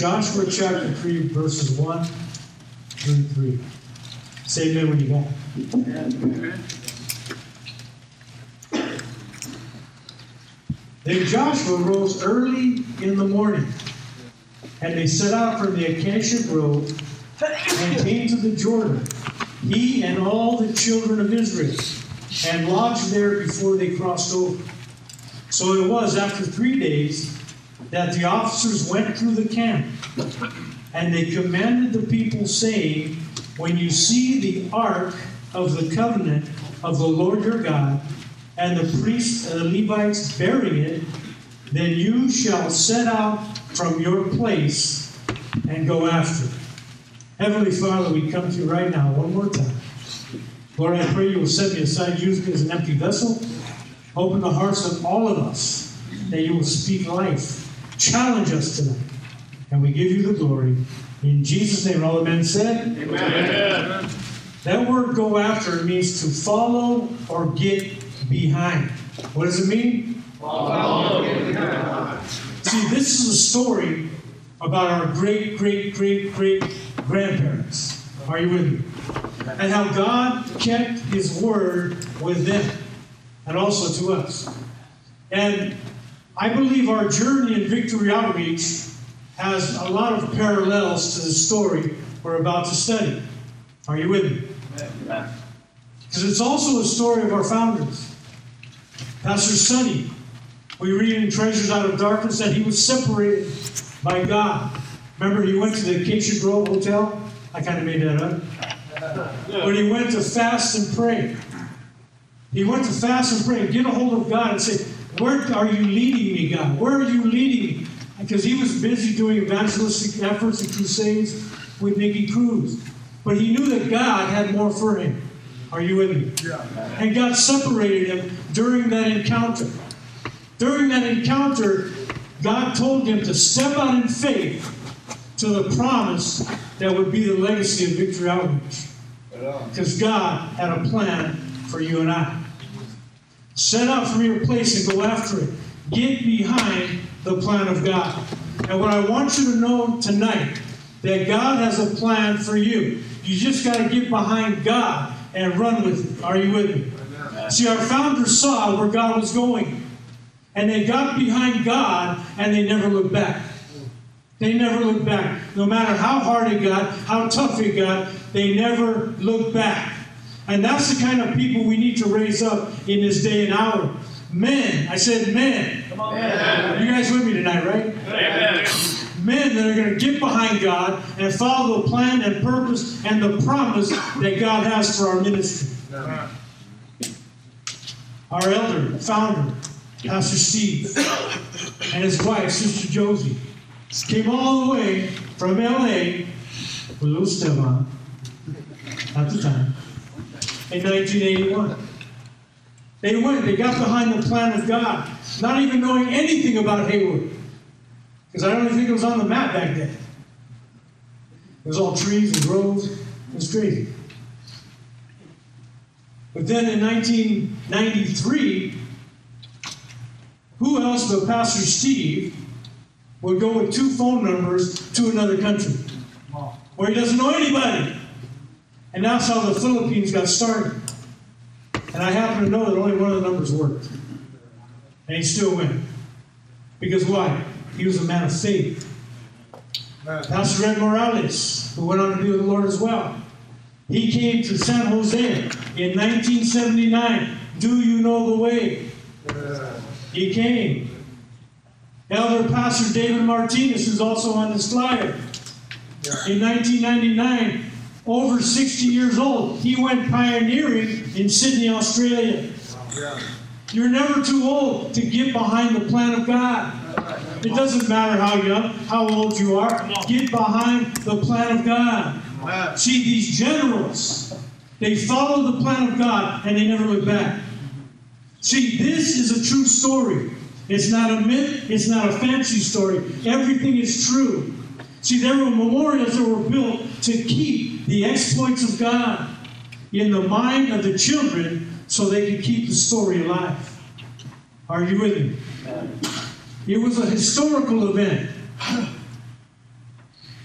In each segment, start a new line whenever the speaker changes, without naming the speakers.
Joshua chapter 3, verses 1 through 3. Say amen when you got. Then Joshua rose early in the morning, and they set out from the acacia grove and came to the Jordan, he and all the children of Israel, and lodged there before they crossed over. So it was after three days that the officers went through the camp, and they commanded the people, saying, When you see the ark of the covenant of the Lord your God, and the priests and the Levites bearing it, then you shall set out from your place and go after it. Heavenly Father, we come to you right now one more time. Lord, I pray you will set me aside, use me as an empty vessel. Open the hearts of all of us that you will speak life. Challenge us tonight. And we give you the glory. In Jesus' name, all the men said,
Amen.
That word go after means to follow or get behind. What does it mean?
Follow.
See, this is a story about our great, great, great, great grandparents. Are you with me? And how God kept His word with them and also to us. And I believe our journey in Victory Outreach has a lot of parallels to the story we're about to study. Are you with me? Because it's also a story of our founders. Pastor Sonny, we read in Treasures Out of Darkness that he was separated by God. Remember, he went to the Acacia Grove Hotel? I kind of made that up. But he went to fast and pray. He went to fast and pray and get a hold of God and say, Where are you leading me, God? Where are you leading me? Because he was busy doing evangelistic efforts and crusades with Nicky Cruz. But he knew that God had more for him. Are you with me?
Yeah.
And God separated him during that encounter. During that encounter, God told him to step out in faith to the promise that would be the legacy of Victory Outreach. Because God had a plan for you and I. Set out from your place and go after it. Get behind the plan of God. And what I want you to know tonight, that God has a plan for you. You just got to get behind God and run with it. Are you with me? See, our founders saw where God was going. And they got behind God and they never looked back. They never looked back. No matter how hard it got, how tough it got, they never looked back. And that's the kind of people we need to raise up in this day and hour. Men, I said men.
Come on. Amen.
You guys with me tonight, right?
Amen.
Men that are going to get behind God and follow the plan and purpose and the promise that God has for our ministry. Our elder, founder, Pastor Steve, and his wife, Sister Josie, came all the way from LA with little Stefan at the time in 1981. They went, they got behind the plan of God, not even knowing anything about Hayward. Because I don't even think it was on the map back then. It was all trees and groves. It was crazy. But then in 1993, who else but Pastor Steve would go with two phone numbers to another country where he doesn't know anybody? And that's how the Philippines got started. And I happen to know that only one of the numbers worked. And he still went. Because why? He was a man of faith. Pastor Ed Morales, who went on to be with the Lord as well, he came to San Jose in 1979. Do you know the way? He came. Elder Pastor David Martinez, who's also on this flyer, in 1999, over 60 years old, he went pioneering in Sydney, Australia. You're never too old to get behind the plan of God. It doesn't matter how young, how old you are. Get behind the plan of God. See, these generals, they follow the plan of God and they never look back. See, this is a true story. It's not a myth, it's not a fancy story. Everything is true. See, there were memorials that were built to keep the exploits of God in the mind of the children so they could keep the story alive. Are you with me? It was a historical event.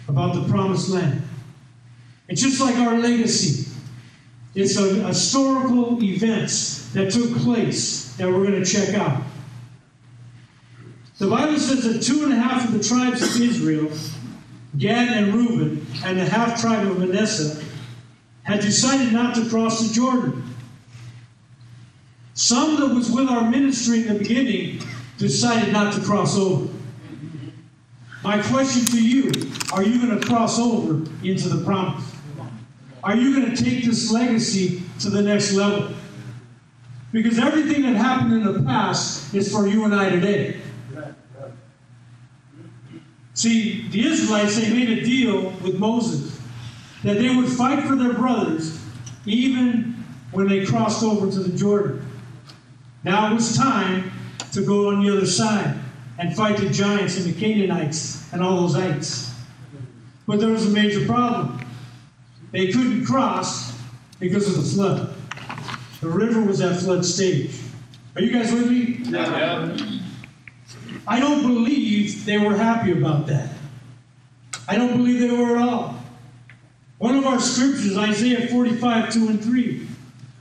about the promised land. It's just like our legacy. It's a historical events that took place that we're going to check out. The Bible says that two and a half of the tribes of Israel, Gad and Reuben, and the half tribe of Manasseh, had decided not to cross the Jordan. Some that was with our ministry in the beginning decided not to cross over. My question to you are you going to cross over into the promise? Are you going to take this legacy to the next level? Because everything that happened in the past is for you and I today. See, the Israelites, they made a deal with Moses that they would fight for their brothers even when they crossed over to the Jordan. Now it was time to go on the other side and fight the giants and the Canaanites and all those ites. But there was a major problem. They couldn't cross because of the flood. The river was at flood stage. Are you guys with me?
Yeah.
I don't believe they were happy about that. I don't believe they were at all. One of our scriptures, Isaiah 45, 2 and 3.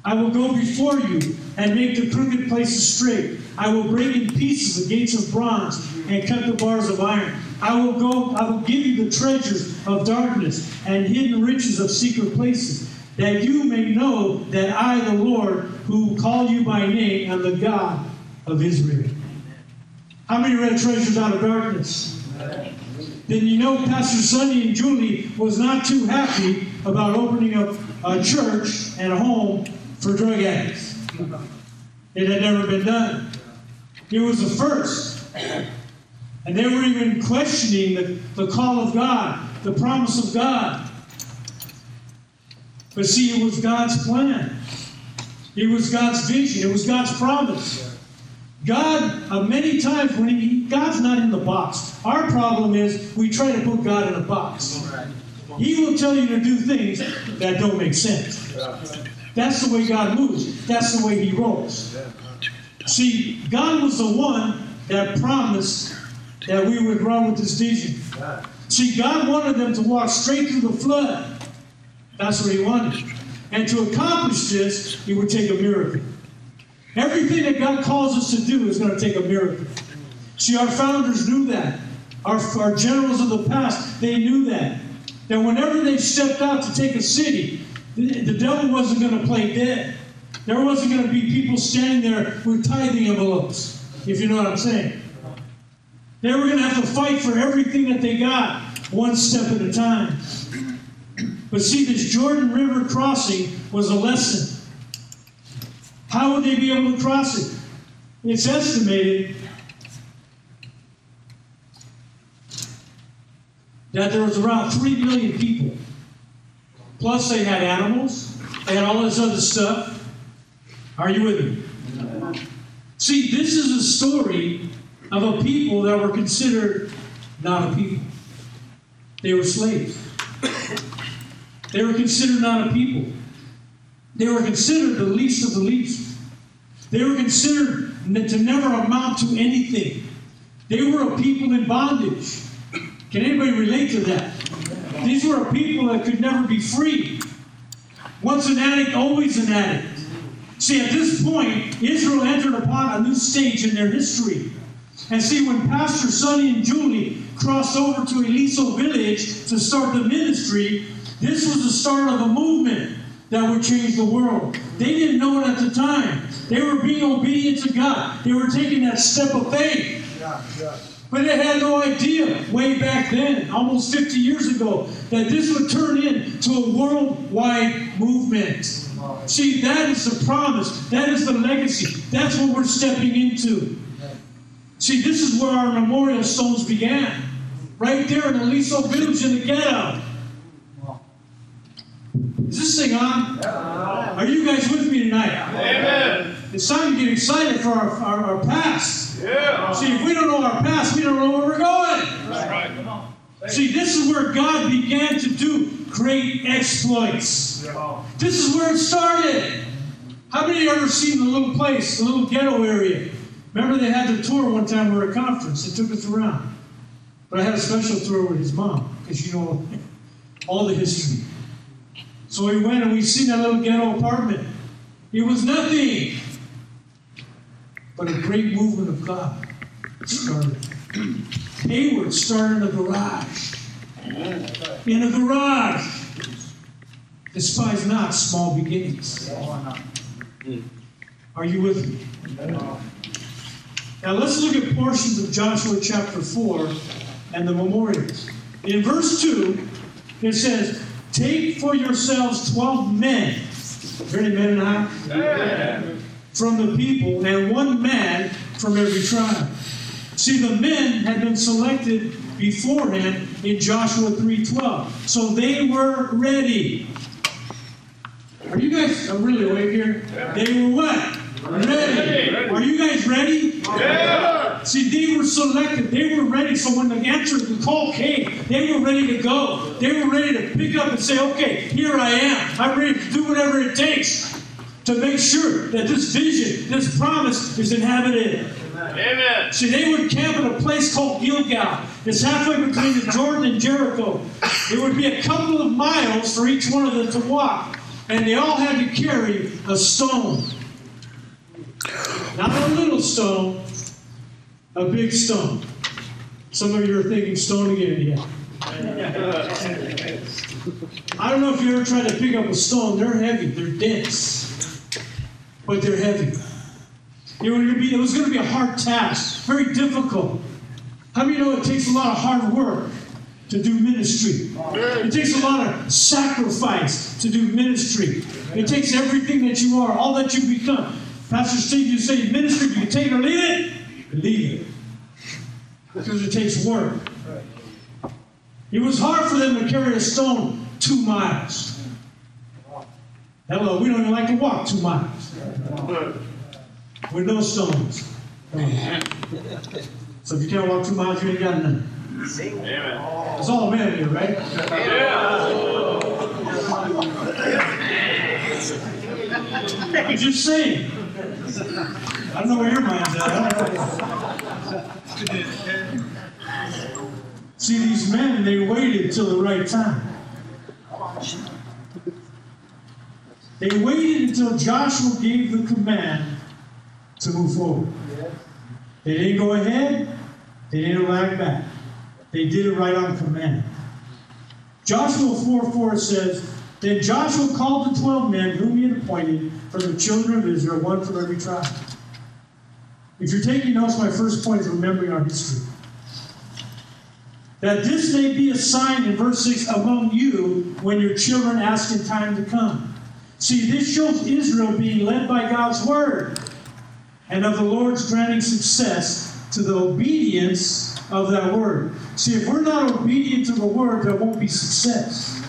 I will go before you and make the crooked places straight. I will break in pieces the gates of bronze and cut the bars of iron. I will go, I will give you the treasures of darkness and hidden riches of secret places, that you may know that I, the Lord, who call you by name, am the God of Israel. How many read treasures out of darkness? Then you know Pastor Sonny and Julie was not too happy about opening up a church and a home for drug addicts. It had never been done. It was the first. And they were even questioning the, the call of God, the promise of God. But see, it was God's plan. It was God's vision. It was God's promise. God, uh, many times when he, God's not in the box. Our problem is we try to put God in a box. He will tell you to do things that don't make sense. That's the way God moves. That's the way He rolls. See, God was the one that promised that we would run with this vision. See, God wanted them to walk straight through the flood. That's what He wanted. And to accomplish this, it would take a miracle. Everything that God calls us to do is going to take a miracle. See, our founders knew that. Our, our generals of the past, they knew that. That whenever they stepped out to take a city, the, the devil wasn't going to play dead. There wasn't going to be people standing there with tithing envelopes, if you know what I'm saying. They were going to have to fight for everything that they got, one step at a time. But see, this Jordan River crossing was a lesson. How would they be able to cross it? It's estimated that there was around 3 million people. Plus, they had animals, they had all this other stuff. Are you with me? See, this is a story of a people that were considered not a people. They were slaves. They were considered not a people. They were considered the least of the least. They were considered to never amount to anything. They were a people in bondage. Can anybody relate to that? These were a people that could never be free. Once an addict, always an addict. See, at this point, Israel entered upon a new stage in their history. And see, when Pastor Sonny and Julie crossed over to Aliso village to start the ministry, this was the start of a movement that would change the world. They didn't know it at the time. They were being obedient to God. They were taking that step of faith.
Yeah, yeah.
But they had no idea way back then, almost 50 years ago, that this would turn into a worldwide movement. See, that is the promise. That is the legacy. That's what we're stepping into. See, this is where our memorial stones began. Right there in Aliso Village in the ghetto. Is this thing on? Are you guys with me tonight?
Amen.
It's time to get excited for our, our, our past.
Yeah.
See, if we don't know our past, we don't know where we're going.
That's right.
See, this is where God began to do great exploits. Yeah. This is where it started. How many of you ever seen the little place, the little ghetto area? Remember they had the tour one time we were at a conference. They took us around. But I had a special tour with his mom. because you know all the history. So we went and we seen that little ghetto apartment. It was nothing but a great movement of God started. Hayward started in a garage. In a garage. Despise not small beginnings. Are you with me? Now let's look at portions of Joshua chapter 4 and the memorials. In verse 2, it says, Take for yourselves 12 men. Very men and house?
Amen.
from the people and one man from every tribe. See, the men had been selected beforehand in Joshua 3:12. So they were ready. Are you guys I'm really awake here? They were what? Ready. Are you guys ready?
Yeah.
See, they were selected. They were ready. So when the answer, the call came, they were ready to go. They were ready to pick up and say, okay, here I am. I'm ready to do whatever it takes to make sure that this vision, this promise is inhabited.
Amen.
See, they would camp in a place called Gilgal. It's halfway between the Jordan and Jericho. It would be a couple of miles for each one of them to walk. And they all had to carry a stone. Not a little stone, a big stone. Some of you are thinking stone again, yeah. I don't know if you ever tried to pick up a stone. They're heavy, they're dense, but they're heavy. It was, be, it was going to be a hard task, very difficult. How many know it takes a lot of hard work to do ministry? It takes a lot of sacrifice to do ministry. It takes everything that you are, all that you become. Pastor Steve, you say ministry, you can take or leave it, leave it. Because it takes work. It was hard for them to carry a stone two miles. Hello, we don't even like to walk two miles with no stones. So if you can't walk two miles, you ain't got none.
Amen.
It's all men here, right?
Yeah.
I'm just saying. I don't know where your mind's at. See, these men, they waited till the right time. They waited until Joshua gave the command to move forward. They didn't go ahead, they didn't lag back. They did it right on command. Joshua 4 4 says, Then Joshua called the twelve men whom he had appointed from the children of Israel, one from every tribe. If you're taking notes, my first point is remembering our history. That this may be a sign in verse 6 among you when your children ask in time to come. See, this shows Israel being led by God's word and of the Lord's granting success to the obedience of that word. See, if we're not obedient to the word, there won't be success.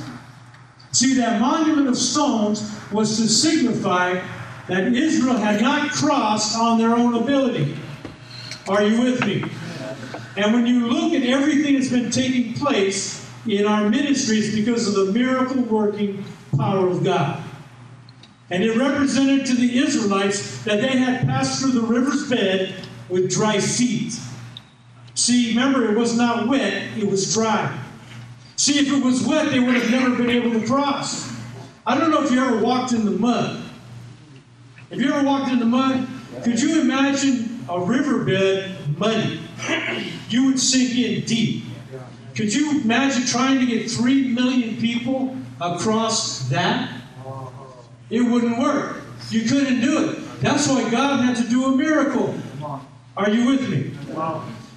See, that monument of stones was to signify that Israel had not crossed on their own ability. Are you with me? And when you look at everything that's been taking place in our ministries because of the miracle working power of God. And it represented to the Israelites that they had passed through the river's bed with dry feet. See, remember, it was not wet, it was dry. See, if it was wet, they would have never been able to cross. I don't know if you ever walked in the mud. If you ever walked in the mud, could you imagine a riverbed muddy? You would sink in deep. Could you imagine trying to get three million people across that? It wouldn't work. You couldn't do it. That's why God had to do a miracle. Are you with me?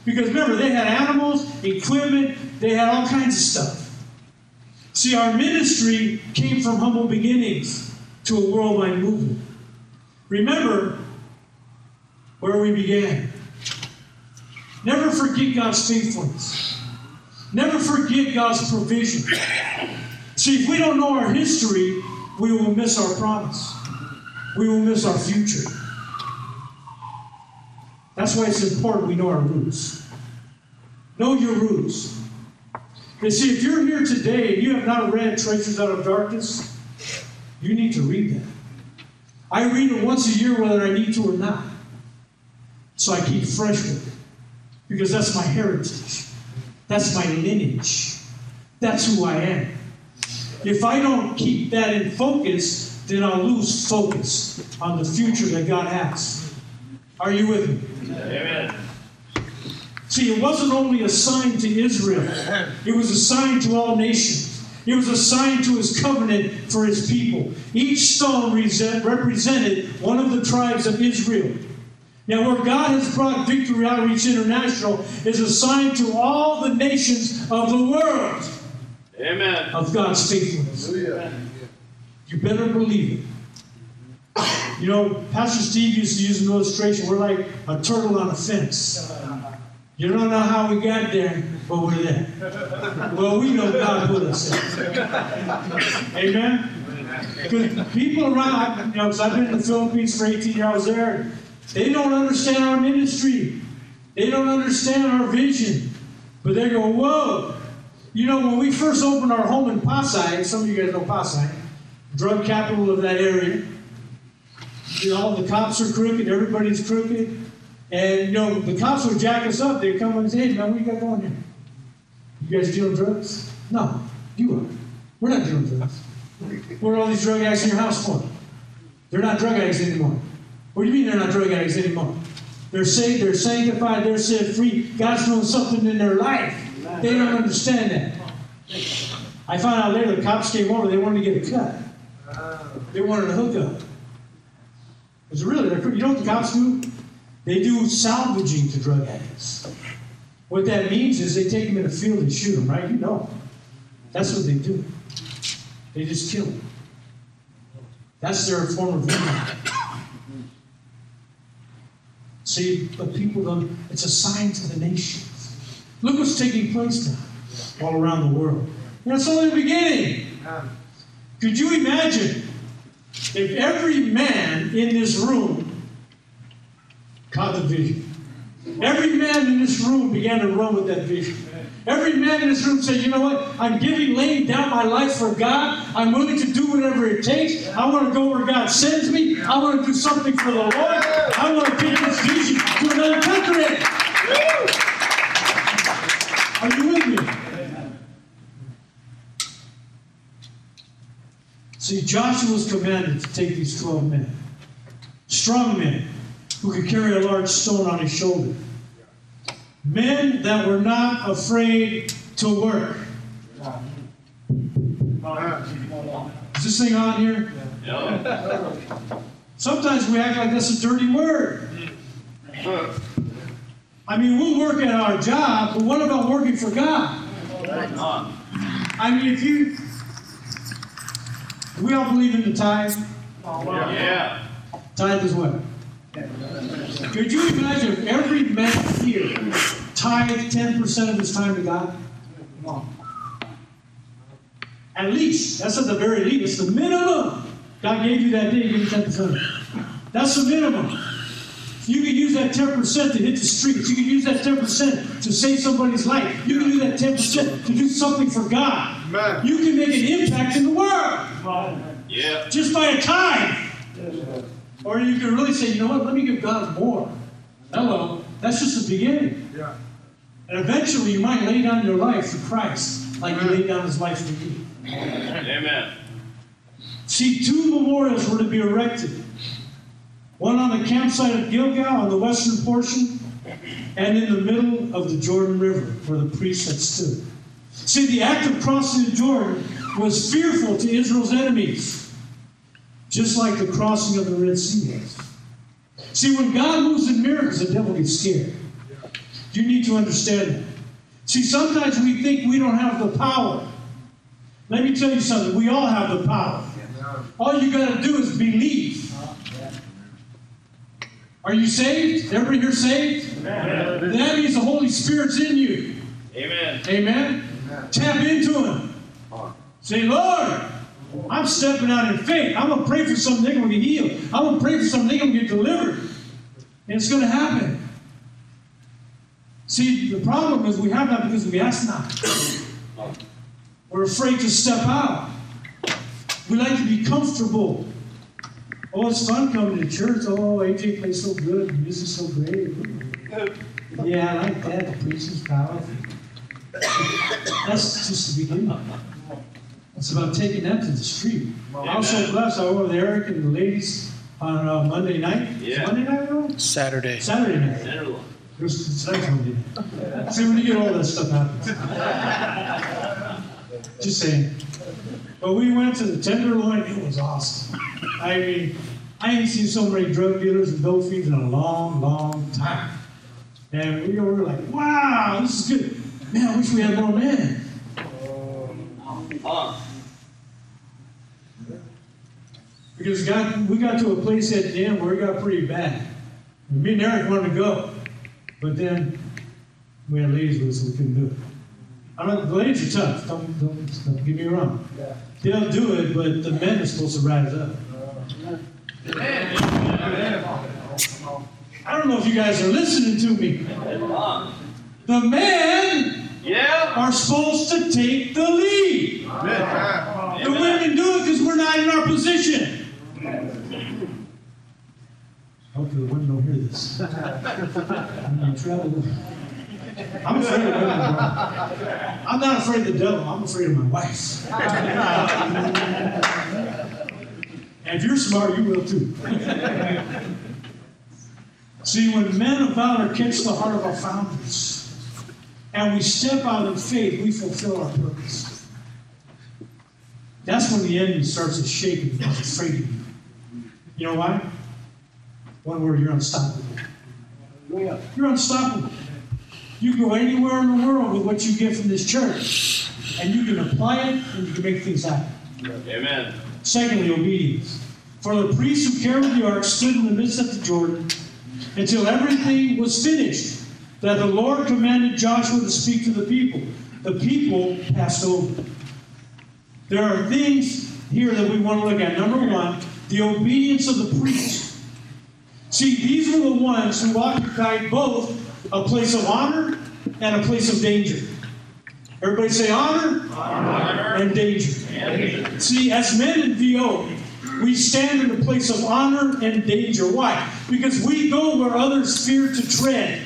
Because remember, they had animals, equipment, they had all kinds of stuff. See, our ministry came from humble beginnings to a worldwide movement. Remember where we began. Never forget God's faithfulness. Never forget God's provision. See, if we don't know our history, we will miss our promise. We will miss our future. That's why it's important we know our roots. Know your roots. And see, if you're here today and you have not read Treasures Out of Darkness, you need to read that. I read it once a year whether I need to or not. So I keep fresh with it. Because that's my heritage. That's my lineage. That's who I am. If I don't keep that in focus, then I'll lose focus on the future that God has. Are you with me?
Amen.
See, it wasn't only a sign to Israel, it was a sign to all nations. It was a sign to his covenant for his people. Each stone resent- represented one of the tribes of Israel. Now, where God has brought Victory Outreach International is a sign to all the nations of the world
Amen.
of God's faithfulness. Amen. You better believe it. You know, Pastor Steve used to use an illustration. We're like a turtle on a fence. You don't know how we got there, but we're there. Well, we know God put us there. Amen? People around, you know, because I've been in the Philippines for 18 years, I was there. They don't understand our ministry. They don't understand our vision. But they go, whoa. You know, when we first opened our home in Pasay, some of you guys know Pasay, drug capital of that area. You know, the cops are crooked, everybody's crooked. And, you know, the cops would jack us up. They'd come and say, hey, man, what you got going here? You guys dealing drugs? No, you are. We're not dealing drugs. What are all these drug addicts in your house for? They're not drug addicts anymore. What do you mean they're not drug addicts anymore? They're saved, they're sanctified, they're set free. God's doing something in their life. They don't understand that. I found out later the cops came over, they wanted to get a cut. They wanted a hookup. It's really, you know what the cops do? They do salvaging to drug addicts. What that means is they take them in a field and shoot them, right? You know. That's what they do. They just kill them. That's their form of vengeance. See, but people don't, it's a sign to the nations. Look what's taking place now, all around the world. And it's only the beginning. Could you imagine if every man in this room caught the vision? Every man in this room began to run with that vision. Every man in this room said, you know what? I'm giving, laying down my life for God. I'm willing to do whatever it takes. I want to go where God sends me. I want to do something for the Lord. I want to take this vision to another country. Are you with me? See, Joshua was commanded to take these 12 men, strong men, who could carry a large stone on his shoulder. Men that were not afraid to work. Is this thing on here?
Yeah.
Sometimes we act like that's a dirty word. I mean, we'll work at our job, but what about working for God? I mean, if you. We all believe in the tithe.
Yeah.
Tithe is what? Could you imagine if every man here tithed 10% of his time to God? At least. That's at the very least. It's the minimum. God gave you that day, give you 10%. That's the minimum. You can use that 10% to hit the streets. You can use that 10% to save somebody's life. You can use that 10% to do something for God.
Amen.
You can make an impact in the world
Yeah.
just by a tithe. Or you can really say, you know what, let me give God more. Hello, that's just the beginning.
Yeah.
And eventually you might lay down your life for Christ, like he laid down his life for you.
Amen.
See, two memorials were to be erected one on the campsite of Gilgal on the western portion, and in the middle of the Jordan River where the priests had stood. See, the act of crossing the Jordan was fearful to Israel's enemies, just like the crossing of the Red Sea was. See, when God moves in miracles, the devil gets scared. You need to understand that. See, sometimes we think we don't have the power. Let me tell you something. We all have the power. All you got to do is believe. Are you saved? Everybody here saved? That means the Holy Spirit's in you.
Amen.
Amen? Tap into Him. Say, Lord, I'm stepping out in faith. I'm going to pray for something, they're to get healed. I'm going to pray for something, they're to get delivered. And it's going to happen. See, the problem is we have that because we ask not. We're afraid to step out. We like to be comfortable. Oh, it's fun coming to church. Oh, AJ plays so good. The music's so great. Yeah, I like that. The preaching's powerful. That's just the beginning. It's about taking them to the street. I was so blessed. I went with Eric and the ladies on uh, Monday night. Is it
Yeah.
Monday night, Earl?
Saturday.
Saturday night.
Centerville.
It was tonight's Monday night. See, when you get all that stuff happens. Just saying. But we went to the Tenderloin. It was awesome. I mean, I ain't seen so many drug dealers and dope fiends in a long, long time. And we were like, wow, this is good. Man, I wish we had more men.
Huh.
Because got, we got to a place at the end where it got pretty bad. And me and Eric wanted to go, but then we had ladies with us, so we couldn't do it. I mean, the ladies are tough. Don't, don't, don't get me wrong. They'll do it, but the men are supposed to rise up. I don't know if you guys are listening to me. The men
Yeah.
are supposed to take the lead. The women do it because we're not in our position. Hopefully the women don't hear this. I'm in. I'm afraid of. I'm not afraid of the devil. I'm afraid of my wife. and if you're smart, you will too. See, when men of valor catch the heart of our founders, and we step out in faith, we fulfill our purpose. That's when the enemy starts to shake and becomes afraid of you. You know why? One word, you're unstoppable. You're unstoppable. You can go anywhere in the world with what you get from this church, and you can apply it and you can make things happen.
Amen.
Secondly, obedience. For the priests who carried the ark stood in the midst of the Jordan until everything was finished, that the Lord commanded Joshua to speak to the people. The people passed over. There are things here that we want to look at. Number one, the obedience of the priest. See, these were the ones who occupied both a place of honor and a place of danger. Everybody say honor, and danger. See, as men in VO, we stand in a place of honor and danger. Why? Because we go where others fear to tread.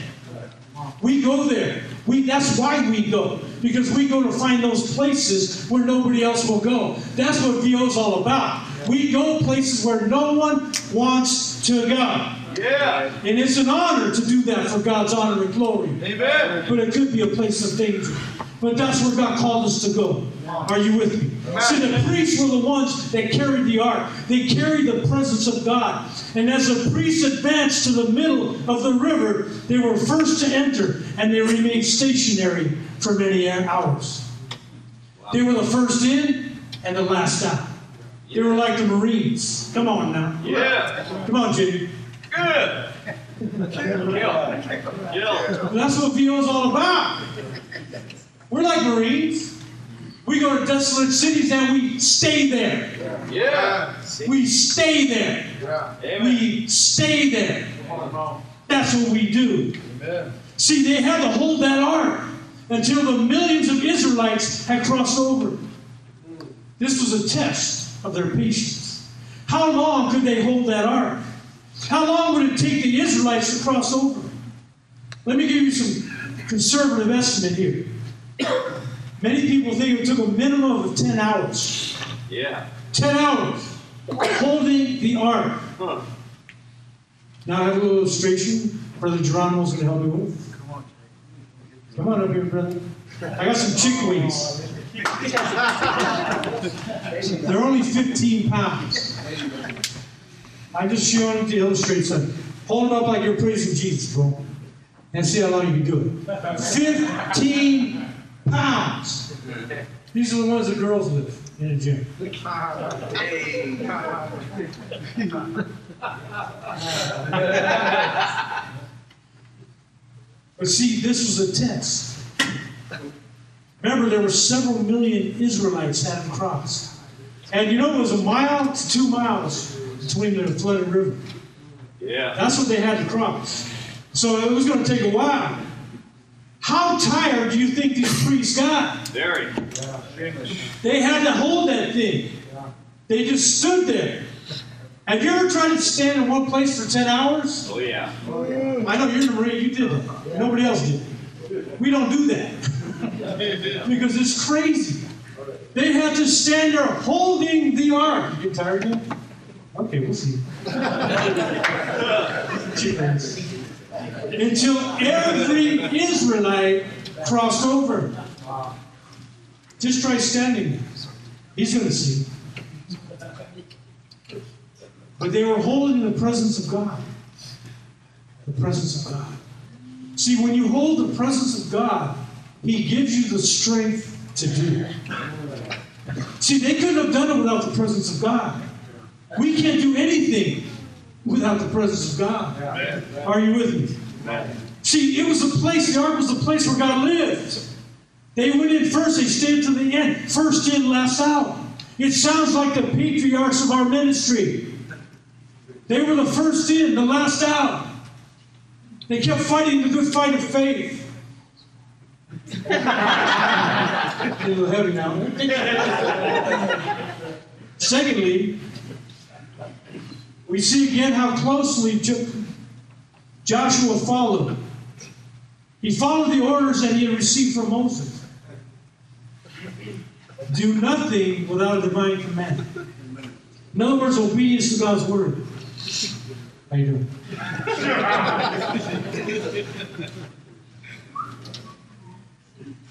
We go there. We, that's why we go. Because we go to find those places where nobody else will go. That's what VO is all about. We go places where no one wants to go.
Yeah.
And it's an honor to do that for God's honor and glory.
Amen.
But it could be a place of danger. But that's where God called us to go. Are you with me? See, the priests were the ones that carried the ark. They carried the presence of God. And as the priests advanced to the middle of the river, they were first to enter, and they remained stationary for many hours. They were the first in and the last out. They were like the Marines. Come on now.
Yeah.
Come on, Jimmy.
Good. Kill. Kill.
That's what VO is all about. We're like Marines. We go to desolate cities and we stay there.
Yeah.
We stay there.
Amen.
We stay there. That's what we do. Amen. See, they had to hold that ark until the millions of Israelites had crossed over. This was a test of their patience. How long could they hold that ark? How long would it take the Israelites to cross over? Let me give you some conservative estimate here. Many people think it took a minimum of 10 hours.
Yeah.
10 hours holding the ark.
Huh.
Now I have a little illustration Brother Geronimo's going to help me with. Come on up here, brother. I got some chick wings. They're only 15 pounds. I'm just showing to illustrate something. Hold it up like you're praising Jesus, bro. And see how long you can do it. 15 pounds. These are the ones that girls lift in a gym. But see, this was a test. Remember, there were several million Israelites that had crossed. And you know, it was a mile to two miles between the flooded river.
Yeah.
That's what they had to cross. So it was going to take a while. How tired do you think these priests got?
Very.
They had to hold that thing. They just stood there. Have you ever tried to stand in one place for 10 hours?
Oh yeah.
I know you're in the Marine, you did that. Nobody else did. We don't do that. because it's crazy. They had to stand there holding the ark. You get tired yet? Okay, we'll see. Until every Israelite crossed over. Just try standing there. He's going to see. But they were holding the presence of God. The presence of God. See, when you hold the presence of God, He gives you the strength to do. See, they couldn't have done it without the presence of God. We can't do anything without the presence of God. Are you with me? See, it was a place, the ark was a place where God lived. They went in first, they stayed to the end. First in, last out. It sounds like the patriarchs of our ministry. They were the first in, the last out. They kept fighting the good fight of faith. a little heavy now. Secondly, we see again how closely Joshua followed. He followed the orders that he had received from Moses. Do nothing without a divine command. In other words, obedience to God's word. How you doing?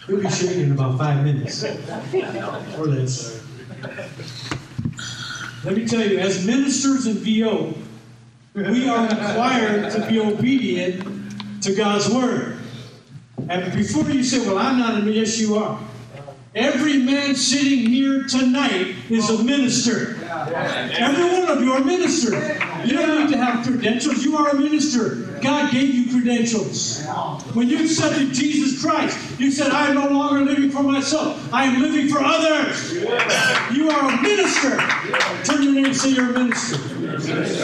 We'll be shaking in about five minutes or less. Let me tell you, as ministers in VO, we are required to be obedient to God's word. And before you say, well, I'm not a minister, yes, you are. Every man sitting here tonight is a minister. Every one of you are ministers. You don't need to have credentials. You are a minister. God gave you credentials. When you accepted Jesus Christ, you said, I am no longer living for myself. I am living for others. You are a minister. Turn your name and say you're a minister.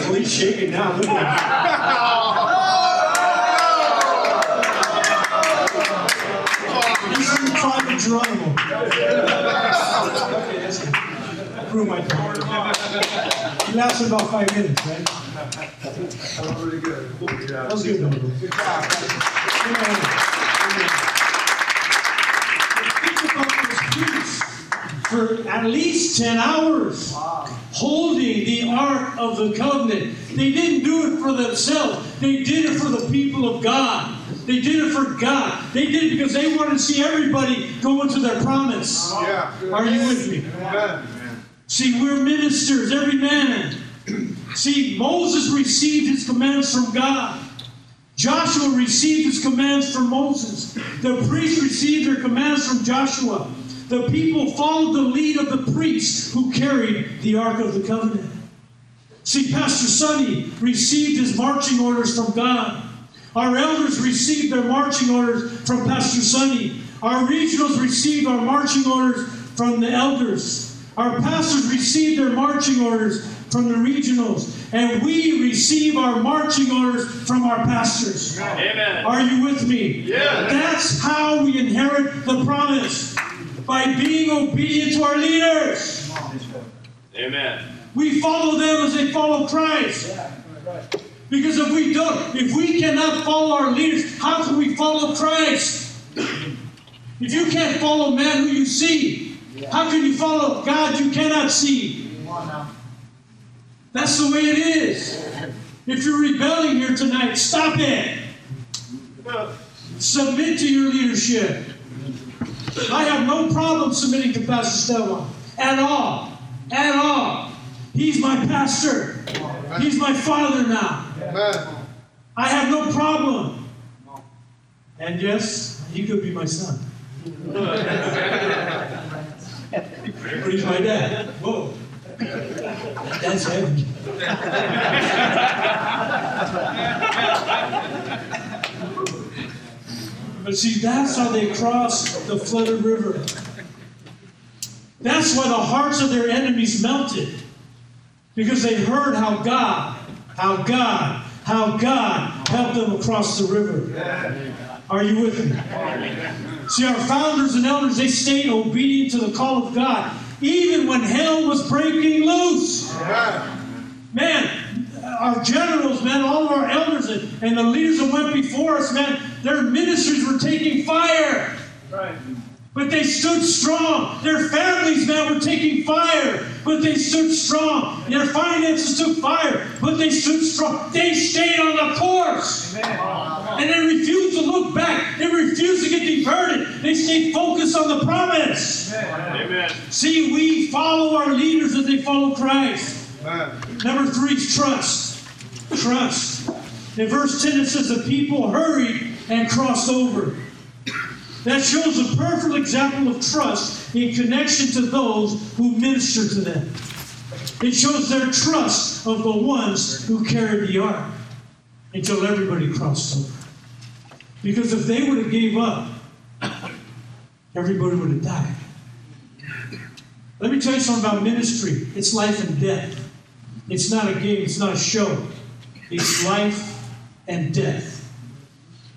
Oh, he's shaking now. Look at him. Geronimo. Good. Prove my. He lasted about five minutes, right?
That was really good. Yeah.
That was good, though.
Good job.
Amen. Amen. Think about this piece for at least 10 hours holding the Ark of the Covenant. They didn't do it for themselves, they did it for the people of God. They did it for God. They did it because they wanted to see everybody go into their promise.
Yeah.
Are you with me?
Amen.
See, we're ministers, every man. See, Moses received his commands from God. Joshua received his commands from Moses. The priests received their commands from Joshua. The people followed the lead of the priests who carried the Ark of the Covenant. See, Pastor Sonny received his marching orders from God. Our elders received their marching orders from Pastor Sonny. Our regionals received our marching orders from the elders. Our pastors receive their marching orders from the regionals. And we receive our marching orders from our pastors.
Amen.
Are you with me?
Yeah.
That's how we inherit the promise by being obedient to our leaders.
Amen.
We follow them as they follow Christ. Because if we don't, if we cannot follow our leaders, how can we follow Christ? If you can't follow man who you see, how can you follow God you cannot see? That's the way it is. If you're rebelling here tonight, stop it. Submit to your leadership. I have no problem submitting to Pastor Esteban at all. At all. He's my pastor. He's my father now.
Amen.
I have no problem. And yes, he could be my son. He's my dad. Whoa. That's heavy. But see, that's how they crossed the flooded river. That's why the hearts of their enemies melted. Because they heard how God, how God, how God helped them across the river. Are you with me? See, our founders and elders, they stayed obedient to the call of God, even when hell was breaking loose. Man, our generals, man, all of our elders and, and the leaders that went before us, man, their ministries were taking fire.
Right.
But they stood strong. Their families now were taking fire, but they stood strong. Their finances took fire, but they stood strong. They stayed on the course. And they refused to look back. They refused to get diverted. They stayed focused on the promise.
Amen.
See, we follow our leaders as they follow Christ.
Amen.
Number three is trust. Trust. In verse 10, it says, The people hurried and crossed over. That shows a perfect example of trust in connection to those who minister to them. It shows their trust of the ones who carried the ark until everybody crossed over. Because if they would have gave up, everybody would have died. Let me tell you something about ministry. It's life and death. It's not a game, it's not a show. It's life and death.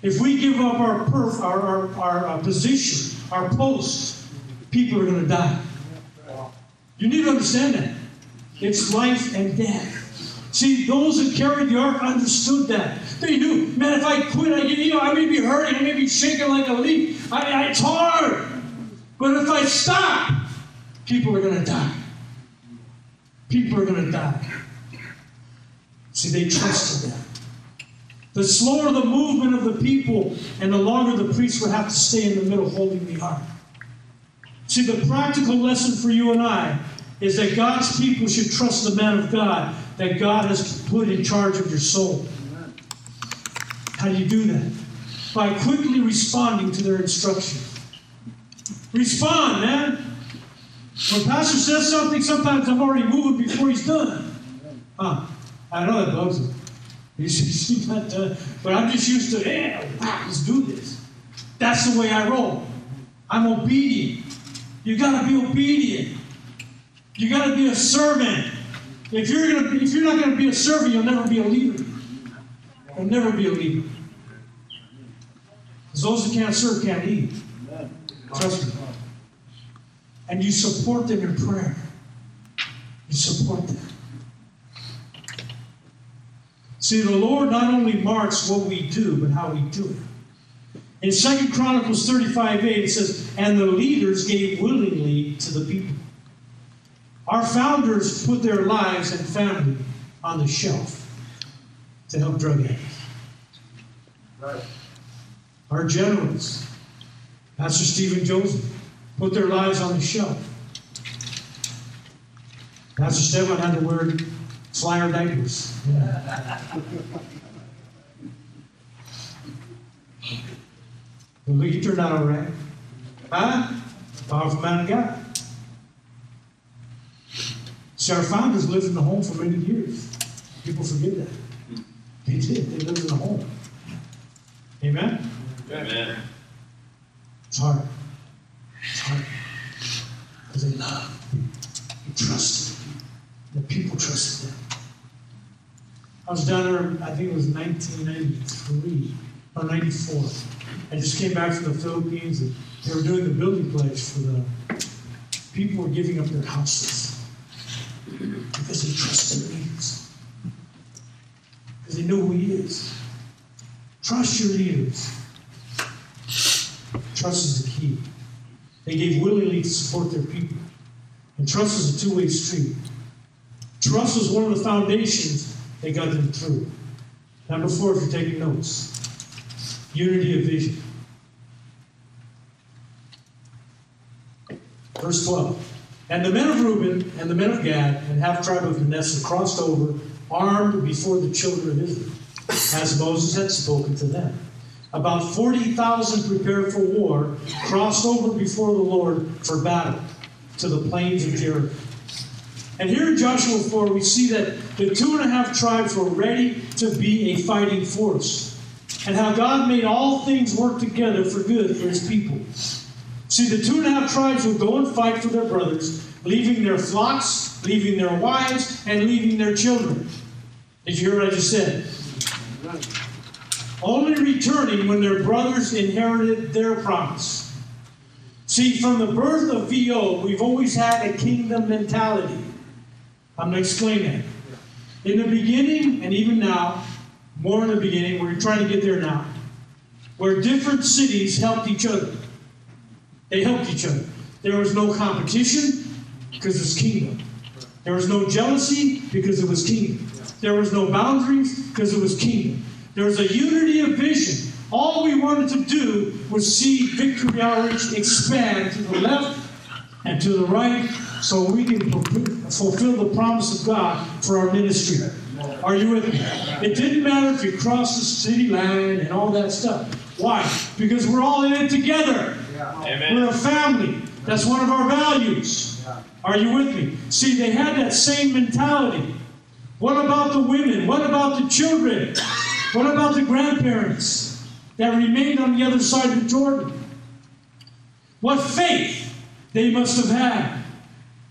If we give up our perf, our, our, our, uh, position, our post, people are going to die. You need to understand that. It's life and death. See, those that carried the ark understood that. They knew, man, if I quit, I get, you know, I may be hurting, I may be shaking like a leaf. I, I, it's hard. But if I stop, people are going to die. People are going to die. See, they trusted them. The slower the movement of the people, and the longer the priest would have to stay in the middle holding the ark. See, the practical lesson for you and I is that God's people should trust the man of God that God has put in charge of your soul. How do you do that? By quickly responding to their instructions. Respond, man. When Pastor says something, sometimes I'm already moving before he's done. Huh. I know that bugs him. Not done. But I'm just used to, yeah, wow, let's do this. That's the way I roll. I'm obedient. You gotta be obedient. You gotta be a servant. If you're gonna if you're not gonna be a servant, you'll never be a leader. You'll never be a leader. Because those that can't serve can't lead. Trust me. And you support them in prayer. You support them. See, the Lord not only marks what we do, but how we do it. In Second Chronicles 35 8, it says, And the leaders gave willingly to the people. Our founders put their lives and family on the shelf to help drug addicts.
Right.
Our generals, Pastor Stephen Joseph, put their lives on the shelf. Pastor Stephen had the wear flyer diapers. But look, you turned out all right. Huh? Powerful man of God. See, our founders lived in the home for many years. People forget that. They did. They lived in the home. Amen?
Amen.
It's hard. It's hard. Because they love. They trusted. The people trusted them. I was down there, I think it was 1993 or 94. I just came back from the Philippines and they were doing the building pledge for the people were giving up their houses because they trusted leaders. Because they know who he is. Trust your leaders. Trust is the key. They gave willingly to support their people. And trust is a two way street. Trust was one of the foundations that got them through. Number four, if you're taking notes unity of vision. Verse 12. And the men of Reuben and the men of Gad and half tribe of Manasseh crossed over, armed before the children of Israel, as Moses had spoken to them. About 40,000 prepared for war, crossed over before the Lord for battle to the plains of Jericho. And here in Joshua 4, we see that the two and a half tribes were ready to be a fighting force, and how God made all things work together for good for his people. See, the two and a half tribes would go and fight for their brothers, leaving their flocks, leaving their wives, and leaving their children. Did you hear what I just said? Only returning when their brothers inherited their promise. See, from the birth of VO, we've always had a kingdom mentality. I'm to explain that. In the beginning, and even now, more in the beginning, we're trying to get there now, where different cities helped each other. They helped each other. There was no competition because it's kingdom. There was no jealousy because it was kingdom. There was no boundaries because it was kingdom. There was a unity of vision. All we wanted to do was see Victory Outreach expand to the left and to the right so we can fulfill the promise of God for our ministry. Are you with me? It didn't matter if you crossed the city line and all that stuff. Why? Because we're all in it together.
Amen.
We're a family. That's one of our values. Are you with me? See, they had that same mentality. What about the women? What about the children? What about the grandparents that remained on the other side of Jordan? What faith they must have had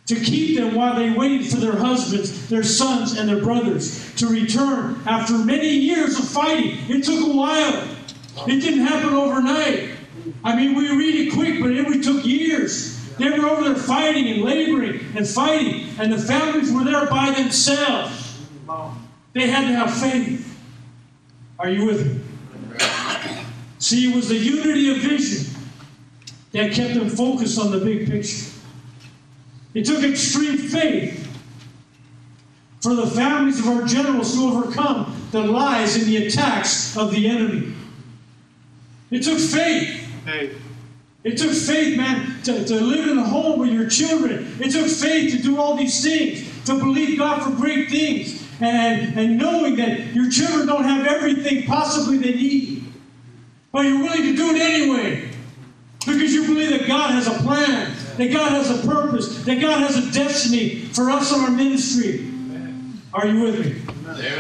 to keep them while they waited for their husbands, their sons, and their brothers to return after many years of fighting. It took a while. It didn't happen overnight. I mean, we read it quick, but it took years. They were over there fighting and laboring and fighting, and the families were there by themselves. They had to have faith. Are you with me? See, it was the unity of vision that kept them focused on the big picture. It took extreme faith for the families of our generals to overcome the lies and the attacks of the enemy. It took faith.
Hey,
It took faith, man, to, to live in a home with your children. It took faith to do all these things, to believe God for great things, and, and knowing that your children don't have everything possibly they need. But you're willing to do it anyway. Because you believe that God has a plan, that God has a purpose, that God has a destiny for us in our ministry. Are you with me?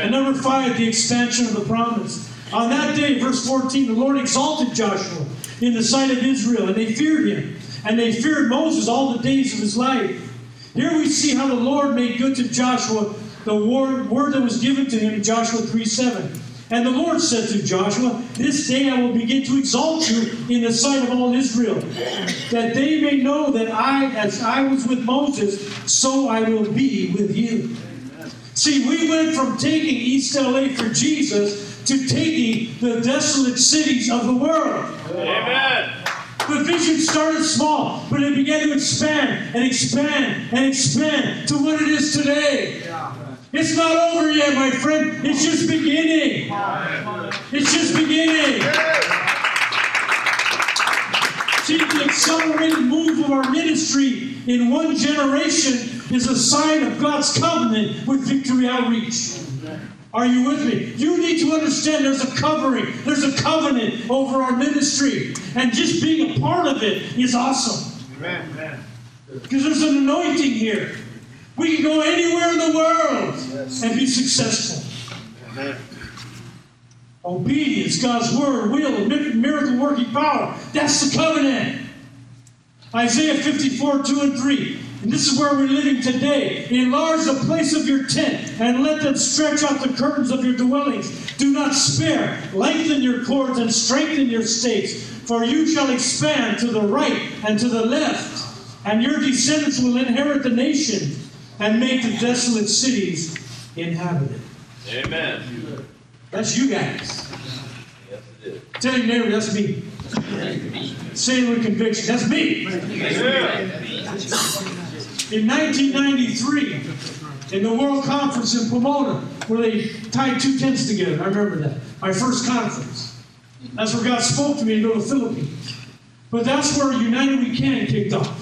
And number five, the expansion of the promise. On that day, verse 14, the Lord exalted Joshua in the sight of Israel, and they feared him. And they feared Moses all the days of his life. Here we see how the Lord made good to Joshua the word, word that was given to him in Joshua 3 7. And the Lord said to Joshua, This day I will begin to exalt you in the sight of all Israel, that they may know that I, as I was with Moses, so I will be with you. See, we went from taking East LA for Jesus to taking the desolate cities of the world.
Amen.
The vision started small, but it began to expand and expand and expand to what it is today. It's not over yet, my friend. It's just beginning. It's just beginning. See, the accelerated move of our ministry in one generation is a sign of God's covenant with Victory Outreach. Are you with me? You need to understand there's a covering, there's a covenant over our ministry. And just being a part of it is awesome.
amen.
Because there's an anointing here. We can go anywhere in the world and be successful. Obedience, God's word, will, miracle working power. That's the covenant. Isaiah 54, 2 and 3. And this is where we're living today. Enlarge the place of your tent and let them stretch out the curtains of your dwellings. Do not spare. Lengthen your cords and strengthen your stakes. For you shall expand to the right and to the left. And your descendants will inherit the nation and make the desolate cities inhabited.
Amen.
That's you guys.
Yes, it is.
Tell your neighbor, that's me. Say it with conviction, that's me.
Amen.
In 1993, in the World Conference in Pomona, where they tied two tents together, I remember that. My first conference. That's where God spoke to me to go to the Philippines. But that's where United We Can kicked off.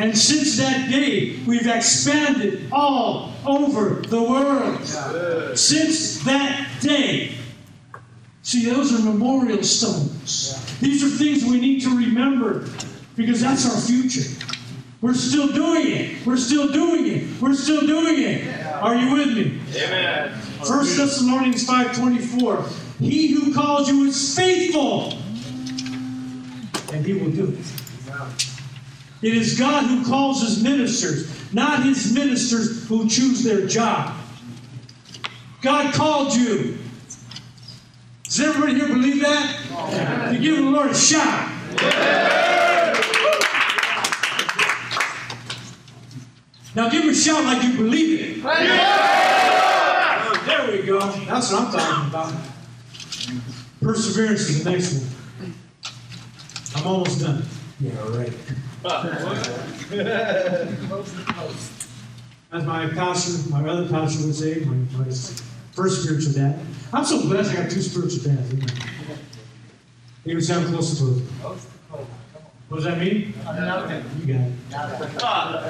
And since that day, we've expanded all over the world. Since that day. See, those are memorial stones. These are things we need to remember because that's our future. We're still doing it. We're still doing it. We're still doing it. Are you with me?
Amen.
First Thessalonians 5.24 He who calls you is faithful, and he will do it. It is God who calls his ministers, not his ministers who choose their job. God called you. Does everybody here believe that? You give the Lord a shout. Now give him a shout like you believe it. There we go. That's what I'm talking about. Perseverance is the next one. I'm almost done. Yeah, right. As my pastor, my other pastor would say, my, my first spiritual dad. I'm so blessed I got two spiritual dads. They would sound close to it. What does that mean? You got it.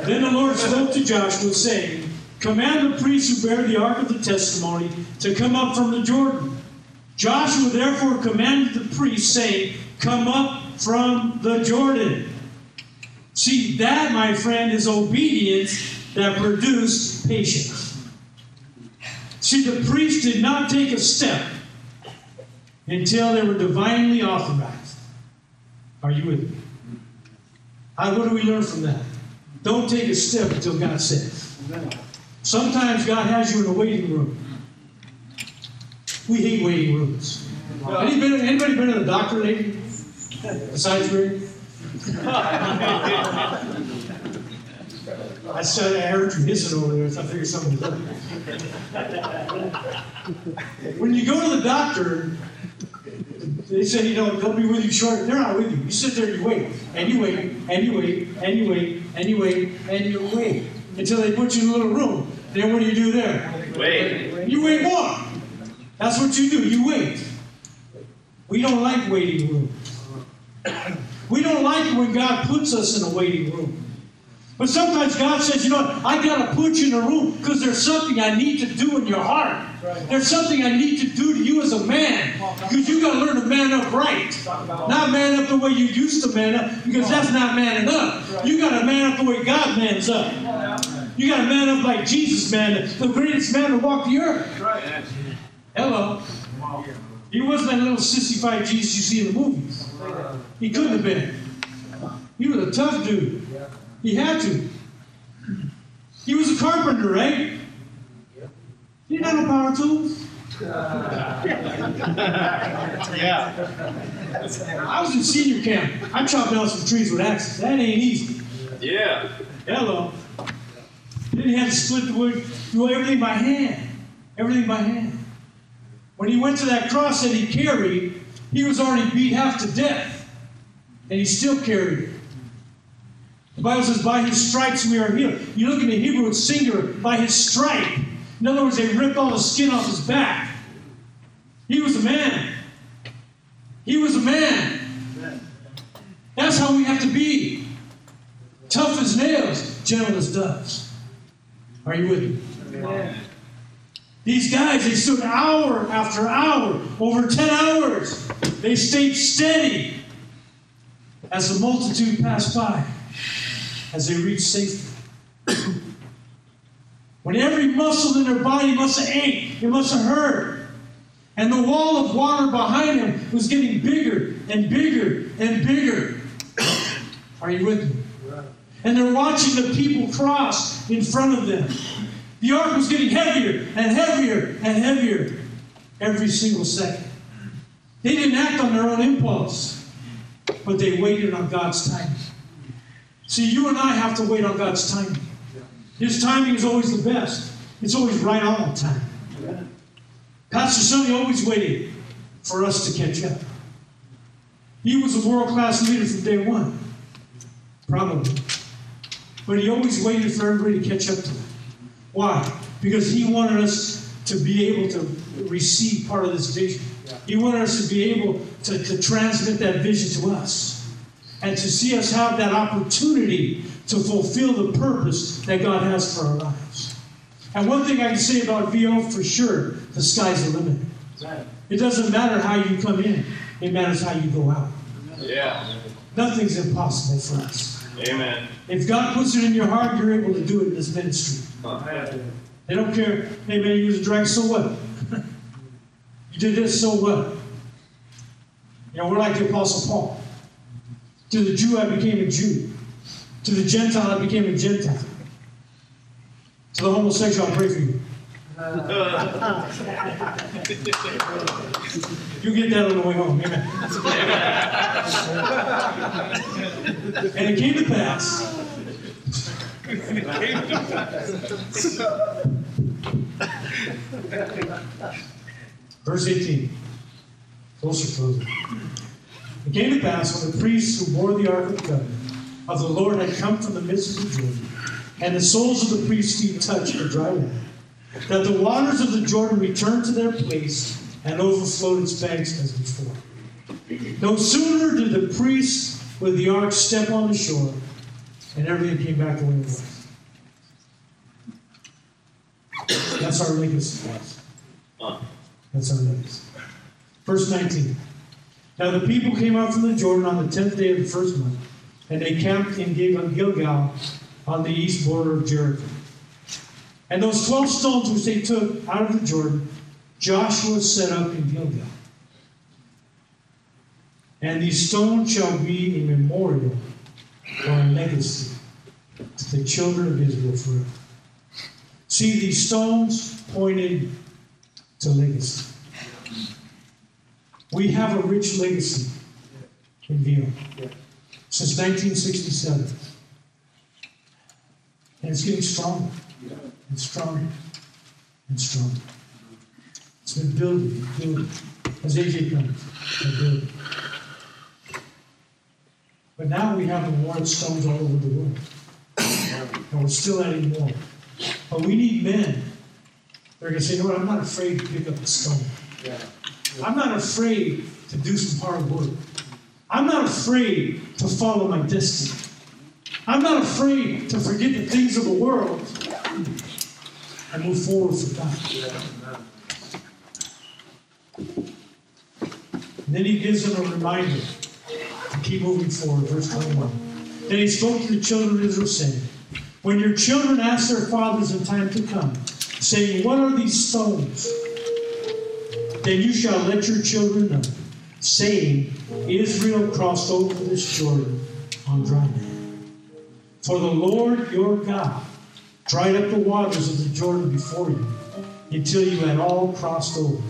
Then the Lord spoke to Joshua, saying, Command the priests who bear the ark of the testimony to come up from the Jordan. Joshua therefore commanded the priests, saying, Come up from the Jordan. See, that, my friend, is obedience that produced patience. See, the priests did not take a step until they were divinely authorized. Are you with me? How, what do we learn from that? Don't take a step until God says. Sometimes God has you in a waiting room. We hate waiting rooms. Anybody, anybody been in a doctor lately? Besides me? I said I heard you hissing over there, so I figured something was up. When you go to the doctor, they say, you know, they'll be with you short. They're not with you. You sit there, you wait, and you wait, and you wait, and you wait, and you wait, and you wait until they put you in a little room. Then what do you do there?
Wait.
You wait more. That's what you do. You wait. We don't like waiting rooms. We don't like it when God puts us in a waiting room. But sometimes God says, you know what, I got to put you in a room because there's something I need to do in your heart. There's something I need to do to you as a man. Because you got to learn to man up right. Not man up the way you used to man up, because that's not manning up. You got to man up the way God mans up. You got to man up like Jesus man, the greatest man to walk the earth. Hello. He wasn't that little sissified Jesus you see in the movies. He couldn't have been. He was a tough dude. He had to. He was a carpenter, right? He didn't have no power tools.
Yeah.
I was in senior camp. I chopped down some trees with axes. That ain't easy.
Yeah.
Hello. Then he had to split the wood, do everything by hand. Everything by hand. When he went to that cross that he carried, he was already beat half to death. And he still carried it. The Bible says, by his stripes we are healed. You look in the Hebrew, it's singular, by his stripe. In other words, they ripped all the skin off his back. He was a man. He was a man. That's how we have to be. Tough as nails, gentle as doves. Are you with me? These guys, they stood hour after hour, over 10 hours. They stayed steady as the multitude passed by, as they reached safety. when every muscle in their body must have ached, it must have hurt. And the wall of water behind them was getting bigger and bigger and bigger. Are you with me? And they're watching the people cross in front of them. The ark was getting heavier and heavier and heavier every single second. They didn't act on their own impulse, but they waited on God's timing. See, you and I have to wait on God's timing. His timing is always the best, it's always right on time. Pastor Sonny always waited for us to catch up. He was a world class leader from day one, probably. But he always waited for everybody to catch up to him. Why? Because he wanted us to be able to receive part of this vision. He wanted us to be able to, to transmit that vision to us and to see us have that opportunity to fulfill the purpose that God has for our lives. And one thing I can say about VO for sure the sky's the limit. It doesn't matter how you come in, it matters how you go out.
Yeah.
Nothing's impossible for us.
Amen.
If God puts it in your heart, you're able to do it in this ministry. They don't care. Hey man, you was a drunk, so what? you did this, so what? You know, we're like the Apostle Paul. To the Jew, I became a Jew. To the Gentile, I became a Gentile. To the homosexual, I pray for you. You get that on the way home. Amen. and it came to pass. Verse 18. Closer, closer. It came to pass when the priests who bore the ark of the covenant of the Lord had come from the midst of the Jordan, and the soles of the priest's feet touched the dry land, that the waters of the Jordan returned to their place and overflowed its banks as before. No sooner did the priests with the ark step on the shore, and everything came back the way it was. That's our legacy, guys. That's our legacy. Verse 19. Now the people came out from the Jordan on the tenth day of the first month, and they camped in Gilgal on the east border of Jericho. And those twelve stones which they took out of the Jordan, Joshua set up in Gilgal. And these stones shall be a memorial or legacy to the children of Israel forever. See, these stones pointed to legacy. We have a rich legacy in Vila since 1967. And it's getting stronger and stronger and stronger. It's been building and building. As AJ comes, building. But now we have memorial stones all over the world. And we're still adding more. But we need men that are going to say, you know what, I'm not afraid to pick up a stone.
Yeah.
I'm not afraid to do some hard work. I'm not afraid to follow my destiny. I'm not afraid to forget the things of the world and move forward for God. And then he gives them a reminder keep moving forward. Verse 21. Then he spoke to the children of Israel, saying, When your children ask their fathers in time to come, saying, What are these stones? Then you shall let your children know, saying, Israel crossed over this Jordan on dry land. For the Lord your God dried up the waters of the Jordan before you until you had all crossed over.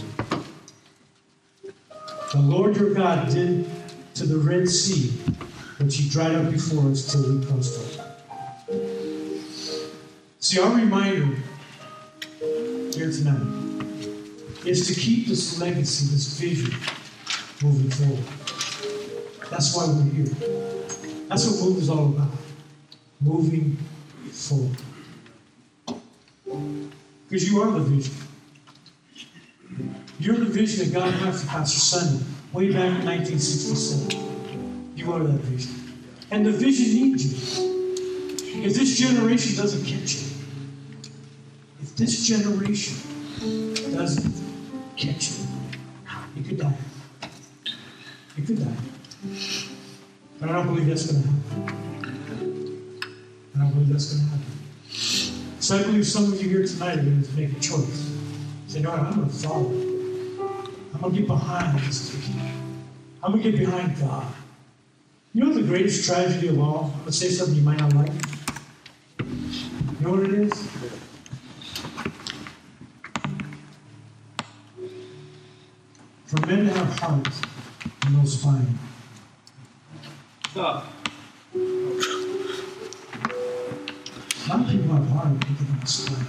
The Lord your God did to the Red Sea, which he dried up before us till we crossed over. See, our reminder here tonight is to keep this legacy, this vision moving forward. That's why we're here. That's what Move is all about. Moving forward. Because you are the vision. You're the vision that God had for Pastor Sonny way back in 1967. You are that vision. And the vision needs you. If this generation doesn't catch it, if this generation doesn't catch it, you could die. You could die. But I don't believe that's going to happen. I don't believe that's going to happen. So I believe some of you here tonight are going to make a choice. Say, no, I'm going to follow. I'm going to get behind this. I'm going to get behind God. You know the greatest tragedy of all? I'm going to say something you might not like. You know what it is? For men to have heart and no spine. Stop. Of people have heart, but they don't have spine.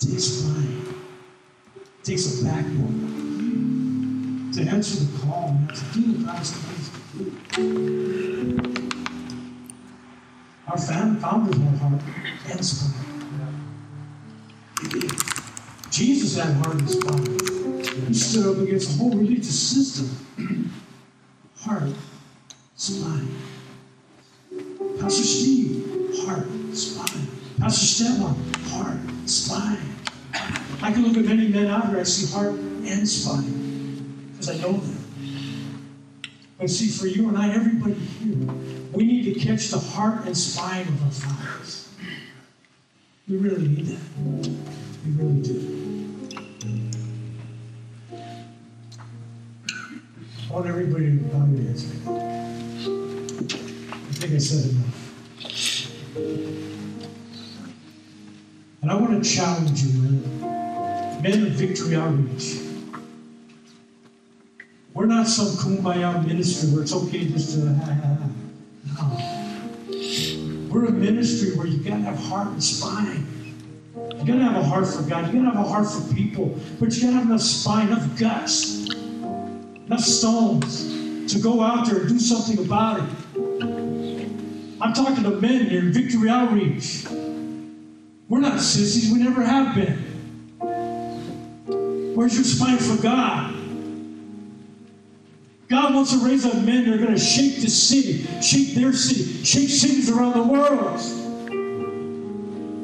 It takes spine. A backbone to answer the call and to do what called to do. Our fam- founders had heart and spine. Jesus had heart and spine. He stood up against the whole religious system. Heart, spine. Pastor Steve, heart, spine. Pastor Stefan, heart, spine. I can look at many men out here, I see heart and spine because I know them. But see, for you and I, everybody here, we need to catch the heart and spine of our fathers. We really need that. We really do. I want everybody to bow your heads. I think I said enough. And I want to challenge you, men. Of Victory Outreach. We're not some kumbaya ministry where it's okay just to ha ha ha. No. We're a ministry where you gotta have heart and spine. You gotta have a heart for God. You gotta have a heart for people, but you gotta have enough spine, enough guts enough stones to go out there and do something about it. I'm talking to men here in Victory Outreach. We're not sissies, we never have been. Where's your spine for God? God wants to raise up men that are going to shake this city, shake their city, shake cities around the world.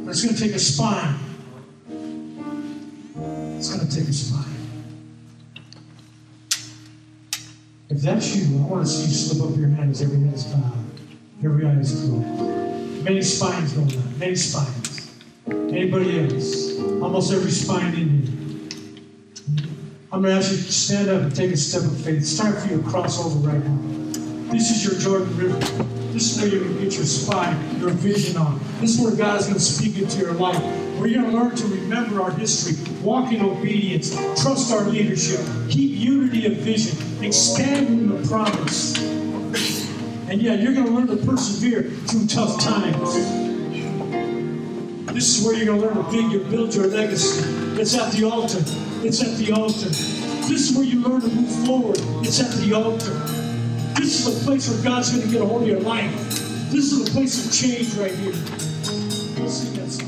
But it's going to take a spine. It's going to take a spine. If that's you, I want to see you slip up your hand as every head is bowed, every eye is closed. Many spines going on, many spines. Anybody else? Almost every spine in here. I'm going to ask you to stand up and take a step of faith. It's time for you to cross over right now. This is your Jordan River. This is where you're going to get your spine, your vision on. This is where God is going to speak into your life. We're going to learn to remember our history, walk in obedience, trust our leadership, keep unity of vision, expand in the promise. And yeah, you're going to learn to persevere through tough times. This is where you're going to learn to build your, build your legacy. It's at the altar. It's at the altar. This is where you learn to move forward. It's at the altar. This is the place where God's going to get a hold of your life. This is the place of change right here. Let's sing that song.